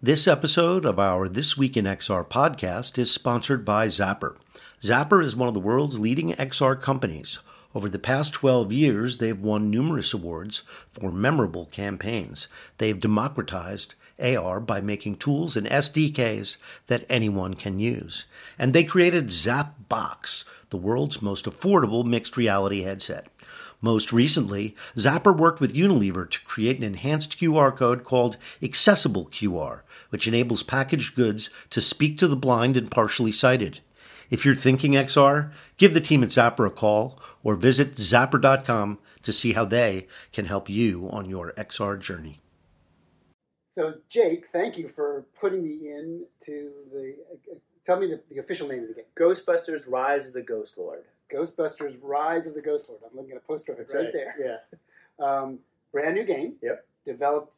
This episode of our This Week in XR podcast is sponsored by Zappar. Zappar is one of the world's leading XR companies. Over the past 12 years, they've won numerous awards for memorable campaigns. They've democratized AR by making tools and SDKs that anyone can use. And they created ZapBox, the world's most affordable mixed reality headset. Most recently, Zappar worked with Unilever to create an enhanced QR code called Accessible QR, which enables packaged goods to speak to the blind and partially sighted. If you're thinking XR, give the team at Zappar a call or visit zappar.com to see how they can help you on your XR journey. So, Jake, thank you for putting me in to the. Uh, tell me the, the official name of the game. Ghostbusters: Rise of the Ghost Lord. Ghostbusters: Rise of the Ghost Lord. I'm looking at a poster of it right, right. there. Yeah. Um, brand new game. Yep. Developed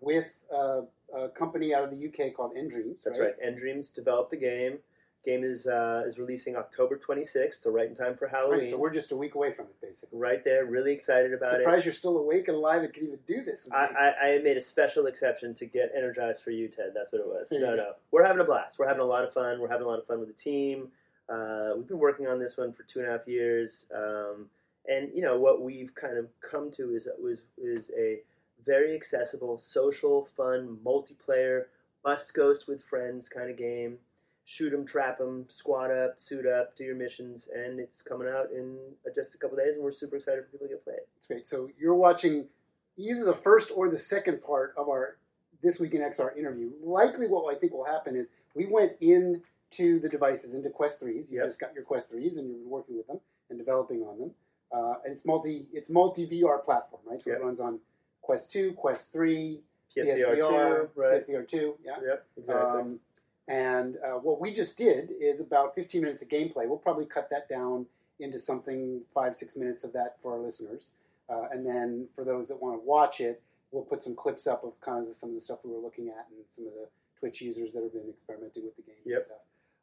with uh, a company out of the UK called nDreams. That's right. nDreams developed the game. Game is uh, is releasing October 26th, so right in time for Halloween. Right, so we're just a week away from it, basically. right there. Really excited about Surprised it. Surprised you're still awake and alive and can even do this. with I. I, I made a special exception to get energized for you, Ted. That's what it was. There No, no. We're having a blast. We're having a lot of fun. We're having a lot of fun with the team. Uh, we've been working on this one for two and a half years. Um, and, you know, what we've kind of come to is, was, is a very accessible, social, fun, multiplayer, bust ghost with friends kind of game. Shoot 'em, trap 'em, squad up, suit up, do your missions, and it's coming out in just a couple days, and we're super excited for people to get to play it. That's great. So you're watching either the first or the second part of our This Week in XR interview. Likely what I think will happen is we went into the devices, into Quest 3s. You Yep. just got your Quest 3s and you've been working with them and developing on them. Uh, and it's multi it's multi VR platform, right? So Yep. it runs on Quest 2, Quest 3, PSVR 2, right? PSVR 2, yeah. Yep, exactly. Um, and uh, what we just did is about 15 minutes of gameplay. We'll probably cut that down into something five, six minutes of that for our listeners. Uh, and then for those that want to watch it, we'll put some clips up of kind of the, some of the stuff we were looking at and some of the Twitch users that have been experimenting with the game and stuff.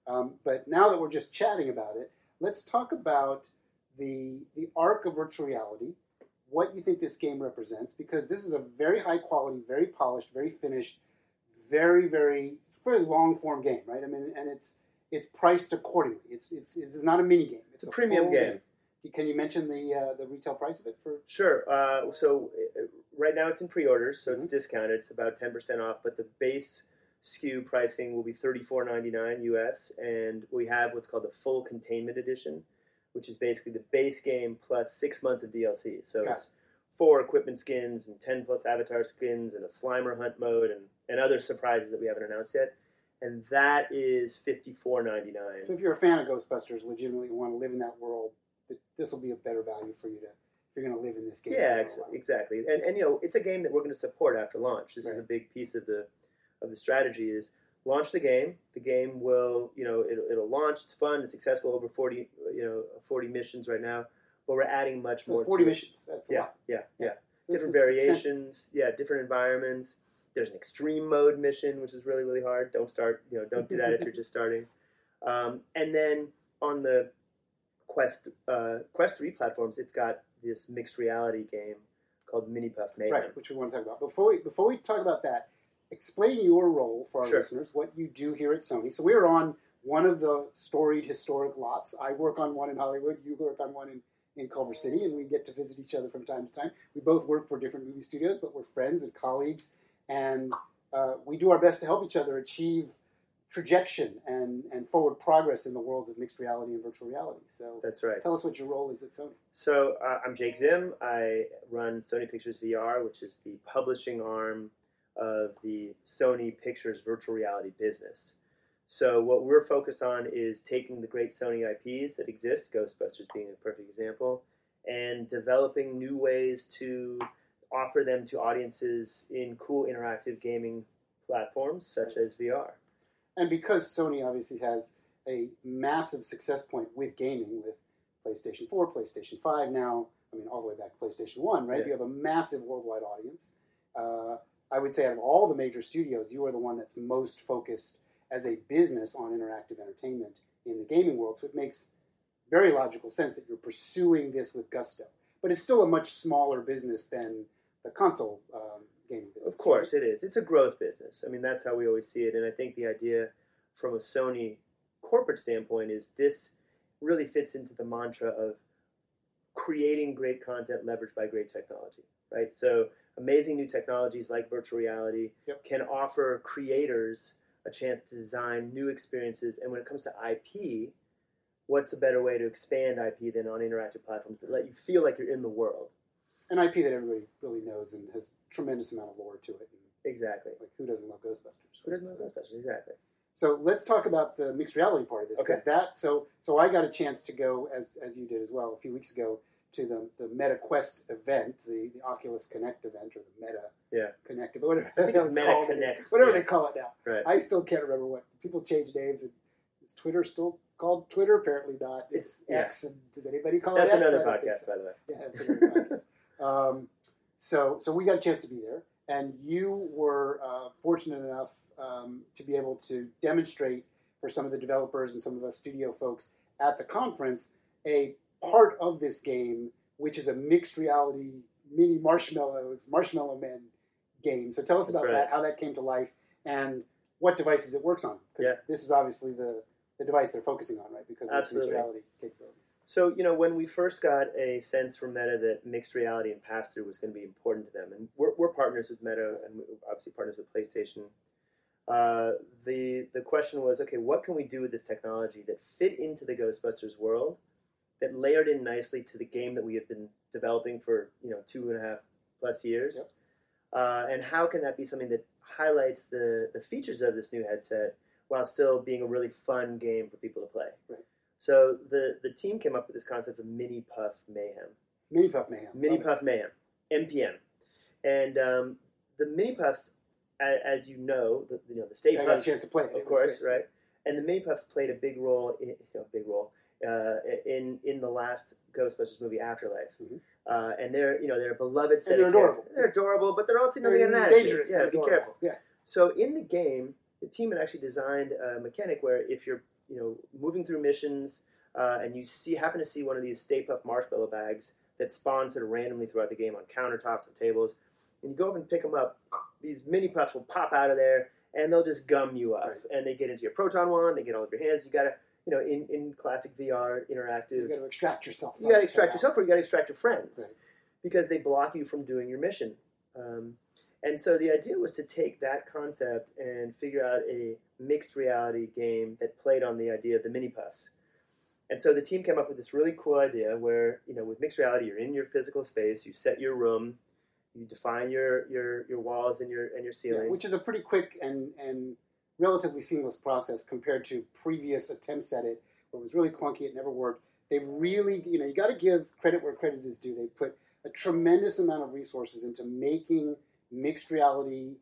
Um, but now that we're just chatting about it, let's talk about the the arc of virtual reality. What you think this game represents? Because this is a very high quality, very polished, very finished, very very very long form game, right? I mean, and it's it's priced accordingly. It's it's it's not a mini game. It's a premium full game. Can you mention the uh, the retail price of it for? Sure. Uh, so uh, right now it's in pre-orders, so Mm-hmm. it's discounted. It's about ten percent off, but the base SKU pricing will be thirty four ninety nine US, and we have what's called the full containment edition, which is basically the base game plus six months of DLC. So Got it's four equipment skins and ten plus avatar skins and a Slimer hunt mode and, and other surprises that we haven't announced yet. And that is fifty four ninety nine. So if you're a fan of Ghostbusters, legitimately want to live in that world, this will be a better value for you to. If you're going to live in this game. Yeah, ex- exactly. And and you know, it's a game that we're going to support after launch. This is a big piece of the of the strategy is launch the game. The game will, you know, it'll, it'll launch. It's fun. It's successful. Over forty, you know, forty missions right now. But we're adding much So more. 40 to it. missions. That's a Yeah, lot. yeah, yeah. So Different variations. Yeah, different environments. There's an extreme mode mission, which is really really hard. Don't start. You know, don't do that if you're just starting. Um, and then on the Quest uh, Quest Three platforms, it's got this mixed reality game called Mini Puff Mayhem. Right, which we want to talk about. Before we before we talk about that, explain your role for our Sure. listeners, what you do here at Sony. So we're on one of the storied historic lots. I work on one in Hollywood. You work on one in, in Culver City, and we get to visit each other from time to time. We both work for different movie studios, but we're friends and colleagues, and uh, we do our best to help each other achieve trajection and, and forward progress in the worlds of mixed reality and virtual reality. So That's right. tell us what your role is at Sony. So uh, I'm Jake Zim. I run Sony Pictures VR, which is the publishing arm of the Sony Pictures virtual reality business. So what we're focused on is taking the great Sony IPs that exist, Ghostbusters being a perfect example, and developing new ways to offer them to audiences in cool interactive gaming platforms such as VR. And because Sony obviously has a massive success point with gaming, with PlayStation 4, PlayStation 5 now, I mean, all the way back to PlayStation 1, right? Yeah. You have a massive worldwide audience. Uh, I would say out of all the major studios, you are the one that's most focused as a business on interactive entertainment in the gaming world. So it makes very logical sense that you're pursuing this with gusto. But it's still a much smaller business than the console um, gaming business. Of course, it is. It's a growth business. I mean, that's how we always see it. And I think the idea from a Sony corporate standpoint is this really fits into the mantra of creating great content leveraged by great technology, right? So, amazing new technologies like virtual reality Yep. can offer creators a chance to design new experiences. And when it comes to IP, what's a better way to expand IP than on interactive platforms that let you feel like you're in the world? An IP that everybody really knows and has tremendous amount of lore to it. Exactly. like who doesn't love Ghostbusters? Who doesn't So- Ghostbusters? Exactly. So let's talk about the mixed reality part of this. Okay. That so so I got a chance to go as as you did as well a few weeks ago to the the Meta Quest event, the the Oculus Connect event or the Meta Yeah. Connect event, whatever I it's Meta called. Whatever yeah. they call it now. Right. I still can't remember what people change names. And is Twitter still called Twitter? Apparently not. It's, It's- yeah. X. And does anybody call That's it X? That's another I don't think podcast, so. by the way. Yeah, it's another podcast. Um, so, so we got a chance to be there, and you were uh, fortunate enough um, to be able to demonstrate for some of the developers and some of us studio folks at the conference a part of this game, which is a mixed reality mini marshmallows, Marshmallow Men game. So, tell us That's about right. that, how that came to life, and what devices it works on. Because Yeah. this is obviously the the device they're focusing on, right? Because of its mixed reality capabilities. So, you know, when we first got a sense from Meta that mixed reality and pass through was going to be important to them, and we're, we're partners with Meta and we're obviously partners with PlayStation, uh, the, the question was okay, what can we do with this technology that fit into the Ghostbusters world, that layered in nicely to the game that we have been developing for, you know, two and a half plus years? Yep. Uh, and how can that be something that highlights the, the features of this new headset while still being a really fun game for people to play? Right. So the, the team came up with this concept of Mini Puff Mayhem. Mini Puff Mayhem. Mini Love it. Puff Mayhem, MPM, and um, the Mini Puffs, a- as you know, the, you know the Stay I got a chance to play it. It of course, right? And the Mini Puffs played a big role, in, you know, big role uh, in in the last Ghostbusters movie Afterlife. Mhm. Uh, and they're you know they're a beloved And they're of characters. adorable. They're adorable, but they're also you know, They're dangerous. Yeah, be adorable. careful. Yeah. So in the game, the team had actually designed a mechanic where if you're you know moving through missions uh, and you see happen to see one of these Stay Puft marshmallow bags that spawn sort of randomly throughout the game on countertops and tables, and you go over and pick them up, these mini puffs will pop out of there and they'll just gum you up, Right. and they get into your proton wand, they get all of your hands. You gotta you know in in classic VR interactive You got to extract yourself. you got to extract yourself or you got to extract your friends Right. because they block you from doing your mission. Um, and so the idea was to take that concept and figure out a mixed reality game that played on the idea of the mini puffs. And so the team came up with this really cool idea where, you know, with mixed reality, you're in your physical space, you set your room, you define your your, your walls and your and your Yeah, ceiling. which is a pretty quick and and relatively seamless process compared to previous attempts at it, where it was really clunky. It never worked. They've really, you know, you got to give credit where credit is due. They put a tremendous amount of resources into making mixed reality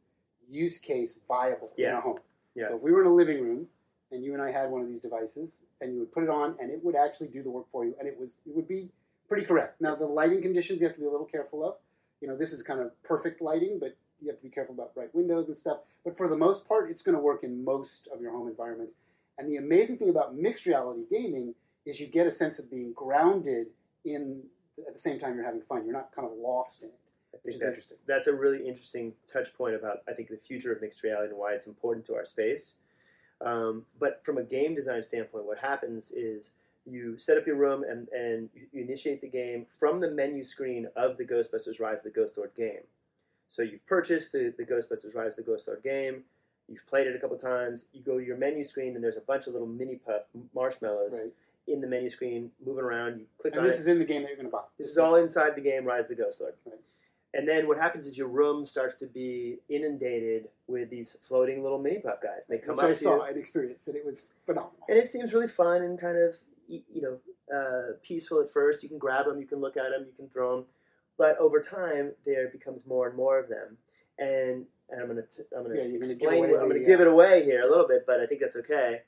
use case viable in a home. Yeah. So if we were in a living room and you and I had one of these devices, and you would put it on, and it would actually do the work for you, and it was it would be pretty correct. Now the lighting conditions you have to be a little careful of. You know, this is kind of perfect lighting, but you have to be careful about bright windows and stuff. But for the most part, it's going to work in most of your home environments. And the amazing thing about mixed reality gaming is you get a sense of being grounded in at the same time you're having fun. You're not kind of lost in it. Which is that's, interesting. That's a really interesting touch point about I think the future of mixed reality and why it's important to our space. Um, but from a game design standpoint, what happens is you set up your room and, and you initiate the game from the menu screen of the Ghostbusters Rise of the Ghost Lord game. So you've purchased the, the Ghostbusters Rise of the Ghost Lord game, you've played it a couple times, you go to your menu screen and there's a bunch of little mini puff marshmallows Right. in the menu screen moving around. You click And on this it. is in the game that you're going to buy. This is all inside the game, Rise of the Ghost Lord. Right. And then what happens is your room starts to be inundated with these floating little mini puff guys. And They come which up I saw and experienced, and it was phenomenal. and it seems really fun and kind of you know uh, peaceful at first. You can grab them, you can look at them, you can throw them, but over time there becomes more and more of them. And and I'm gonna t- I'm gonna Yeah, gonna explain. away I'm gonna give uh, it away here a little bit, but I think that's okay.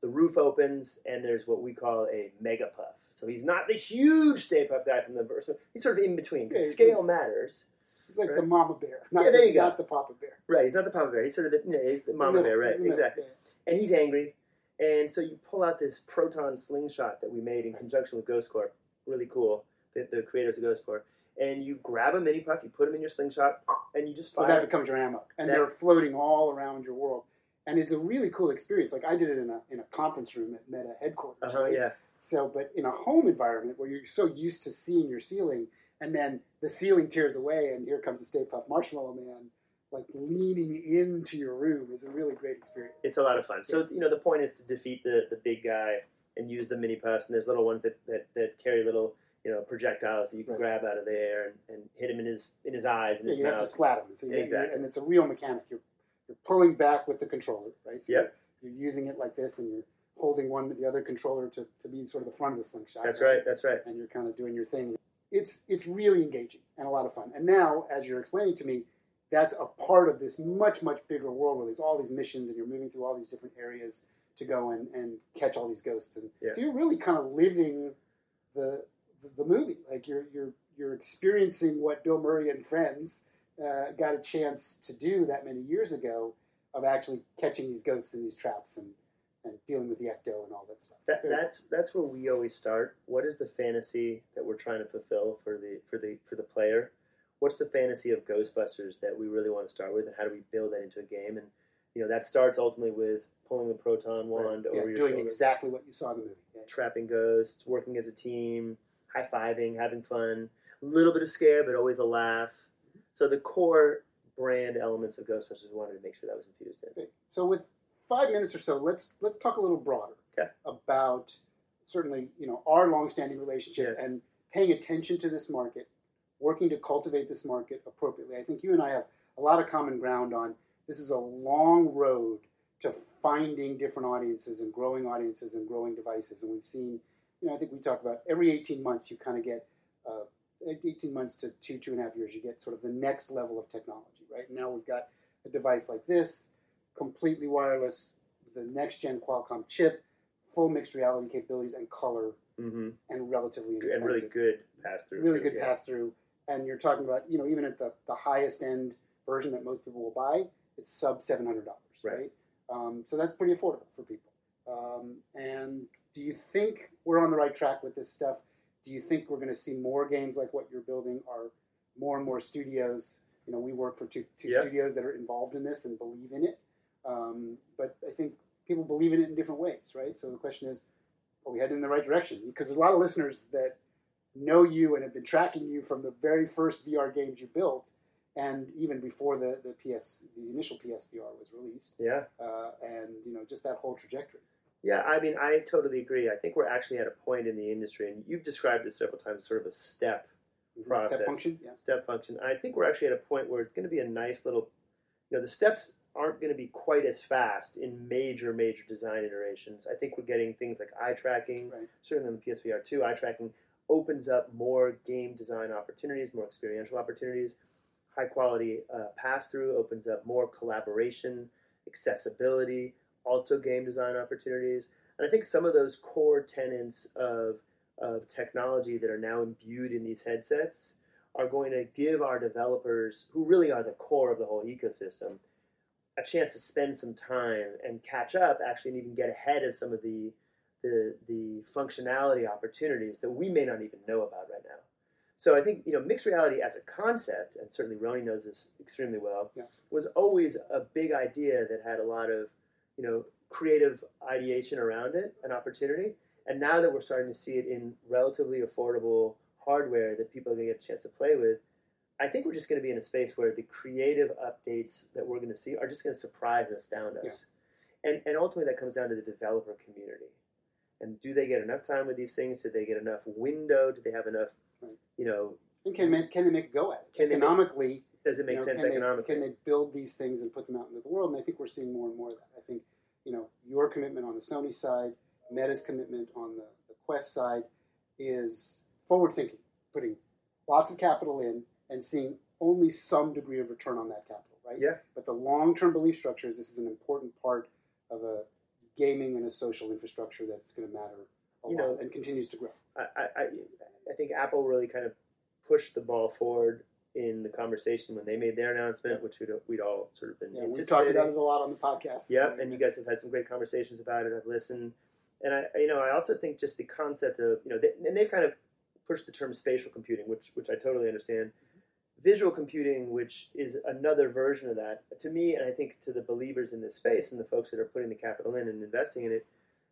The roof opens and there's what we call a mega puff. So he's not the huge Stay Puft guy from the verse. He's sort of in between. Yeah, he's scale matters. It's like the mama bear, not, Yeah, there the, you go. not the papa bear. Right, he's not the Papa Bear. He's sort of the, you know, he's the Mama The Bear, right? the Exactly. yeah. And he's angry. And so you pull out this proton slingshot that we made in conjunction with Ghost Corps. Really cool, the, the creators of Ghost Corp. and you grab a mini puff, you put them in your slingshot, and you just So fire. that becomes your ammo, and That- they're floating all around your world, and it's a really cool experience. Like I did it in a in a conference room at Meta headquarters. uh-huh, right? yeah, So, but in a home environment where you're so used to seeing your ceiling, and then the ceiling tears away, and here comes the Stay Puft Marshmallow Man, like leaning into your room, is a really great experience. it's a lot of fun. So you know, the point is to defeat the the big guy and use the mini puffs, and there's little ones that that, that carry little you know projectiles that you can Right. grab out of the air and, and hit him in his in his eyes and yeah, his you have to mouth. splat them. So you- Exactly. and it's a real mechanic. You're you're pulling back with the controller, right? So Yep. You're, you're using it like this, and you're holding one with the other controller to, to be sort of the front of the slingshot. That's right. That's right. and you're kind of doing your thing. It's it's really engaging and a lot of fun. And now, as you're explaining to me, that's a part of this much much bigger world where there's all these missions and you're moving through all these different areas to go and, and catch all these ghosts. And Yeah. so you're really kind of living the, the the movie. Like you're you're you're experiencing what Bill Murray and friends uh, got a chance to do that many years ago of actually catching these ghosts in these traps and and dealing with the ecto and all that stuff. That, that's that's where we always start. What is the fantasy that we're trying to fulfill for the for the for the player? What's the fantasy of Ghostbusters that we really want to start with, and how do we build that into a game? And you know that starts ultimately with pulling the proton wand Right. Yeah, over your doing shoulder, exactly what you saw in the movie. Yeah. trapping ghosts, working as a team, high fiving, having fun, a little bit of scare, but always a laugh. So the core brand elements of Ghostbusters, we wanted to make sure that was infused in. Okay. So with five minutes or so, let's let's talk a little broader Okay. about certainly you know our longstanding relationship Yeah. and paying attention to this market, working to cultivate this market appropriately. I think you and I have a lot of common ground on this is a long road to finding different audiences and growing audiences and growing devices. And we've seen, you know, I think we talk about every 18 months you kind of get, uh, 18 months to two, two and a half years, you get sort of the next level of technology, right? Now we've got a device like this, completely wireless, the next gen Qualcomm chip, full mixed reality capabilities and color, Mm-hmm. and relatively inexpensive And really good pass through. really good pass through. And you're talking about, you know, even at the, the highest end version that most people will buy, it's sub seven hundred dollars, Right. right? Um, so that's pretty affordable for people. Um, and do you think we're on the right track with this stuff? Do you think we're going to see more games like what you're building? Are more and more studios? You know, we work for two, two Yep. studios that are involved in this and believe in it. Um, but I think people believe in it in different ways, right? So the question is, are we heading in the right direction? Because there's a lot of listeners that know you and have been tracking you from the very first VR games you built, and even before the, the PS the initial PSVR was released, Yeah. uh, and you know just that whole trajectory. Yeah, I mean, I totally agree. I think we're actually at a point in the industry, and you've described it several times, sort of a step Process. Step function, yeah. step function. I think we're actually at a point where it's going to be a nice little, you know, the steps aren't going to be quite as fast in major, major design iterations. I think we're getting things like eye tracking, Right. certainly on the PSVR 2, eye tracking opens up more game design opportunities, more experiential opportunities. High quality uh, pass through opens up more collaboration, accessibility, also game design opportunities. And I think some of those core tenets of, of technology that are now imbued in these headsets are going to give our developers, who really are the core of the whole ecosystem, a chance to spend some time and catch up, actually, and even get ahead of some of the the, the functionality opportunities that we may not even know about right now. So I think you know mixed reality as a concept, and certainly Rony knows this extremely well, Yeah. was always a big idea that had a lot of you know creative ideation around it, an opportunity. And now that we're starting to see it in relatively affordable hardware that people are going to get a chance to play with, I think we're just going to be in a space where the creative updates that we're going to see are just going to surprise and astound us. And, and ultimately, that comes down to the developer community. And do they get enough time with these things? Do they get enough window? Do they have enough, Right. you know, And can they, can they make a go at it? Can economically? Does it make you know, sense can economically? They, can they build these things and put them out into the world? And I think we're seeing more and more of that. I think you know your commitment on the Sony side, Meta's commitment on the, the Quest side is forward thinking, putting lots of capital in and seeing only some degree of return on that capital, right? Yeah. But the long term belief structure is this is an important part of a gaming and a social infrastructure that's going to matter a You lot know, and continues to grow. I, I, I I think Apple really kind of pushed the ball forward in the conversation when they made their announcement, which we'd, we'd all sort of been Yeah, we've talked about it a lot on the podcast. Yep, and you guys have had some great conversations about it. I've listened, and I, you know, I also think just the concept of, you know, they, and they've kind of push the term spatial computing, which which I totally understand. Visual computing, which is another version of that, to me, and I think to the believers in this space and the folks that are putting the capital in and investing in it,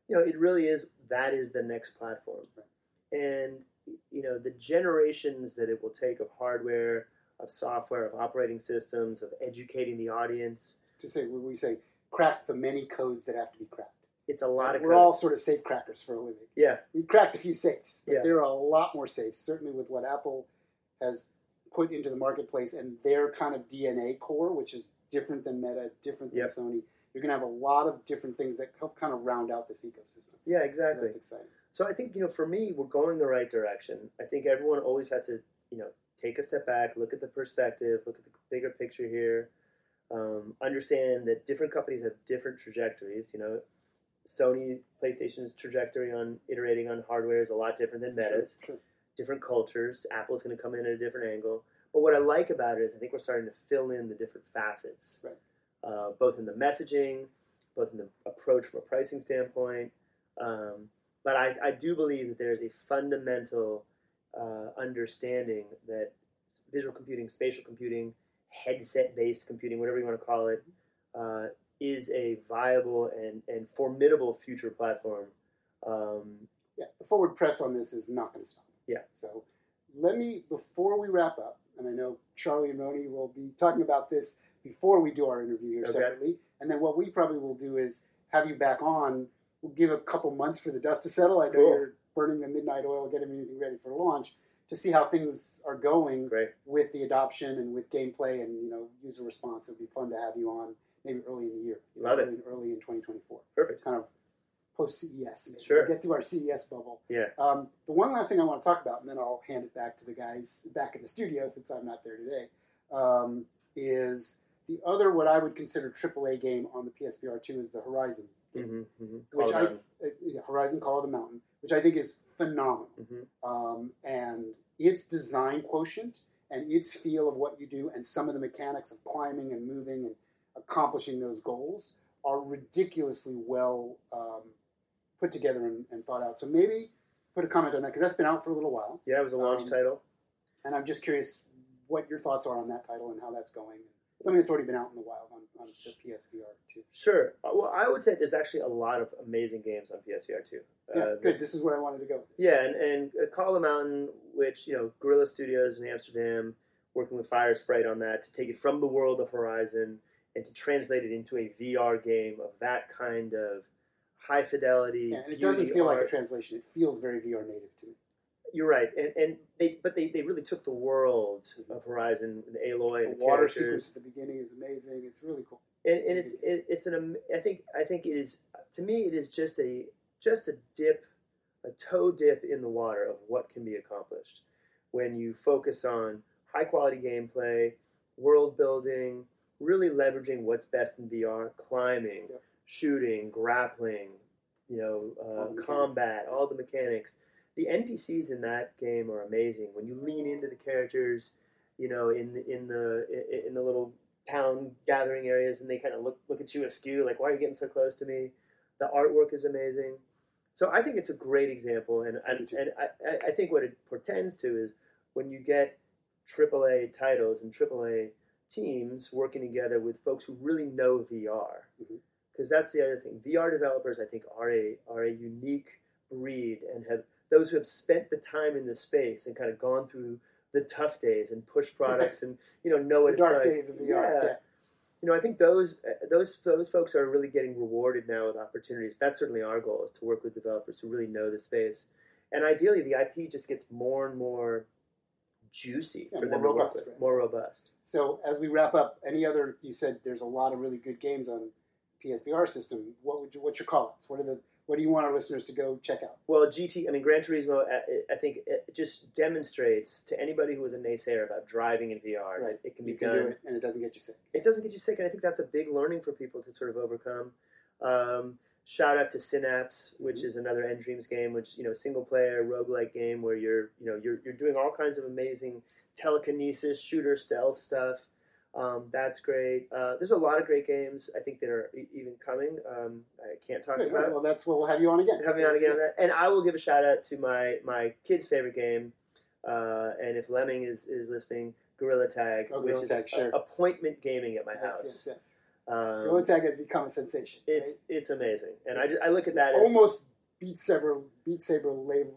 you know, it really is that is the next platform, and you know the generations that it will take of hardware, of software, of operating systems, of educating the audience. To say we say crack the many codes that have to be cracked. It's a lot of We're code. all sort of safe crackers for a living. yeah, We've cracked a few safes, but Yeah. there are a lot more safes. Certainly with what Apple has put into the marketplace and their kind of DNA core, which is different than Meta, different than Yep. Sony. You're going to have a lot of different things that help kind of round out this ecosystem. yeah, So exactly. that's exciting. So I think you know, for me, we're going the right direction. I think everyone always has to, you know, take a step back, look at the perspective, look at the bigger picture here, um, understand that different companies have different trajectories. You know, Sony PlayStation's trajectory on iterating on hardware is a lot different than Meta's. Sure, sure. Different cultures. Apple's going to come in at a different angle. But what I like about it is I think we're starting to fill in the different facets, Right. uh, both in the messaging, both in the approach from a pricing standpoint. Um, but I, I do believe that there is a fundamental uh, understanding that visual computing, spatial computing, headset-based computing, whatever you want to call it, uh, is a viable and, and formidable future platform. Um, Yeah, the forward press on this is not going to stop. Yeah. So let me, before we wrap up, and I know Charlie and Rony will be talking about this before we do our interview here Okay. separately. And then what we probably will do is have you back on. We'll give a couple months for the dust to settle. I know Cool. you're burning the midnight oil, getting everything ready for launch to see how things are going great. with the adoption and with gameplay and you know user response. It'd be fun to have you on maybe early in the year, you know, Love it. early, early in 2024 Perfect. kind of post CES. Sure. Get through our CES bubble. Yeah. Um, the one last thing I want to talk about, and then I'll hand it back to the guys back in the studio since I'm not there today, um, is the other what I would consider AAA game on the PSVR 2 is the Horizon, hmm hmm which I uh, yeah, Horizon Call of the Mountain, which I think is phenomenal. hmm Um, and its design quotient and its feel of what you do and some of the mechanics of climbing and moving and accomplishing those goals are ridiculously well um, put together and, and thought out. So maybe put a comment on that because that's been out for a little while, Yeah, it was a launch Um, title. and I'm just curious what your thoughts are on that title and how that's going. Something that's already been out in the wild on, on the PSVR 2. Sure. Uh, Well, I would say there's actually a lot of amazing games on PSVR 2. Yeah, Uh, good. This is where I wanted to go. With this. Yeah, and, and uh, Call of the Mountain, which, you know, Guerrilla Studios in Amsterdam, working with Firesprite on that to take it from the world of Horizon and to translate it into a VR game of that kind of high fidelity. Yeah, and it doesn't feel like a translation. It feels very VR native to me. You're right, and, and they but they, they really took the world of Horizon, and Aloy, The and the water characters. sequence at the beginning is amazing. It's really cool. and, and it's it, it's an I think I think it is to me it is just a just a dip, a toe dip in the water of what can be accomplished when you focus on high quality gameplay, world building, really leveraging what's best in VR, climbing, Yep. shooting, grappling, you know, All uh, mechanics. combat, all the mechanics. The NPCs in that game are amazing. When you lean into the characters, you know, in the, in the in the little town gathering areas, and they kind of look look at you askew, like, "Why are you getting so close to me?" The artwork is amazing. So I think it's a great example, and and, and I, I- think what it portends to is when you get AAA titles and AAA teams working together with folks who really know VR, because mm-hmm. that's the other thing. VR developers, I think, are a are a unique breed and have those who have spent the time in the space and kind of gone through the tough days and push products and you know know what The it's dark like. days of VR. Yeah. Yeah. You know, I think those uh, those those folks are really getting rewarded now with opportunities. That's certainly our goal is to work with developers who really know the space, and ideally the IP just gets more and more juicy Yeah, for more them to work robust, with, right? more robust. So as we wrap up, any other? You said there's a lot of really good games on PSVR system. What would you? What's your call? What are the? What do you want our listeners to go check out? Well, GT, I mean, Gran Turismo, I think it just demonstrates to anybody who is a naysayer about driving in VR, Right. it can be You can done. do it, and it doesn't get you sick. it doesn't get you sick, and I think that's a big learning for people to sort of overcome. Um, shout out to Synapse, which Mm-hmm. is another nDreams game, which you know, single player roguelike game where you're you know you're you're doing all kinds of amazing telekinesis, shooter stealth stuff. Um, that's great. Uh, there's a lot of great games I think that are e- even coming. Um, I can't talk Good. about. Well, that's what we'll have you on again. Have me on again on that, and I will give a shout out to my my kid's favorite game, Uh, and if Lemming is, is listening, Gorilla Tag, Oh, which is Tag, a- sure. appointment gaming at my house. yes, yes. Um, Gorilla Tag has become a sensation. it's right? it's amazing, and I, just, I look at it's that as almost Beat Saber, Beat Saber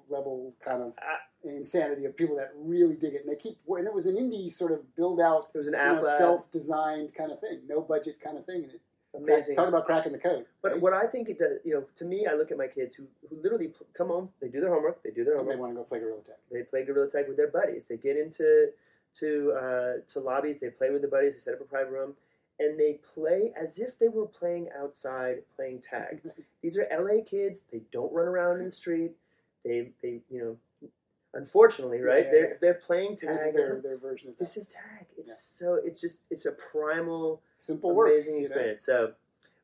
level, kind of Ah. Insanity of people that really dig it, and they keep. And it was an indie sort of build out, it was an app know, self-designed kind of thing, no budget kind of thing, and it amazing. talk about cracking the code. But right? what I think it does, you know, to me, I look at my kids who, who literally come home, they do their homework, they do their and they want to go play Gorilla Tag. they play Gorilla Tag with their buddies, they get into to uh, to lobbies, they play with their buddies, they set up a private room, and they play as if they were playing outside, playing tag. These are LA kids. They don't run around in the street. They they you know, unfortunately, right? Yeah, they're they're playing tag. This is their, their version of that. This is tag. It's Yeah. so it's just it's a primal simple works. amazing know? experience. So,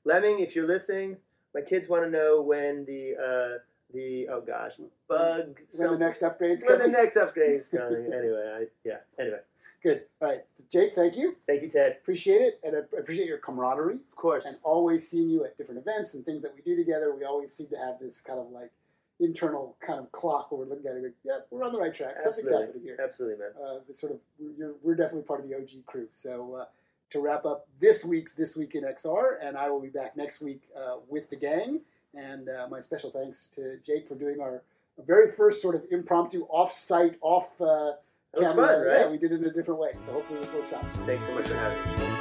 Lemming, if you're listening, my kids want to know when the uh, the oh gosh bug When some- the next upgrade's when the coming. next upgrade is coming. anyway, I, yeah. Anyway, Good. All right, Jake. Thank you. thank you, Ted. Appreciate it, and I appreciate your camaraderie. Of course. and always seeing you at different events and things that we do together. We always seem to have this kind of like internal kind of clock where we're looking at it. Like, yeah, we're on the right track. Something's Absolutely. happening here. Absolutely, man. Uh, this sort of you're, we're definitely part of the OG crew. So uh, to wrap up this week's this week in XR, and I will be back next week uh, with the gang. And uh, my special thanks to Jake for doing our very first sort of impromptu off-site, off. Uh, camera. fun, right? Yeah, we did it in a different way. So hopefully this works out. Thanks so much for having me.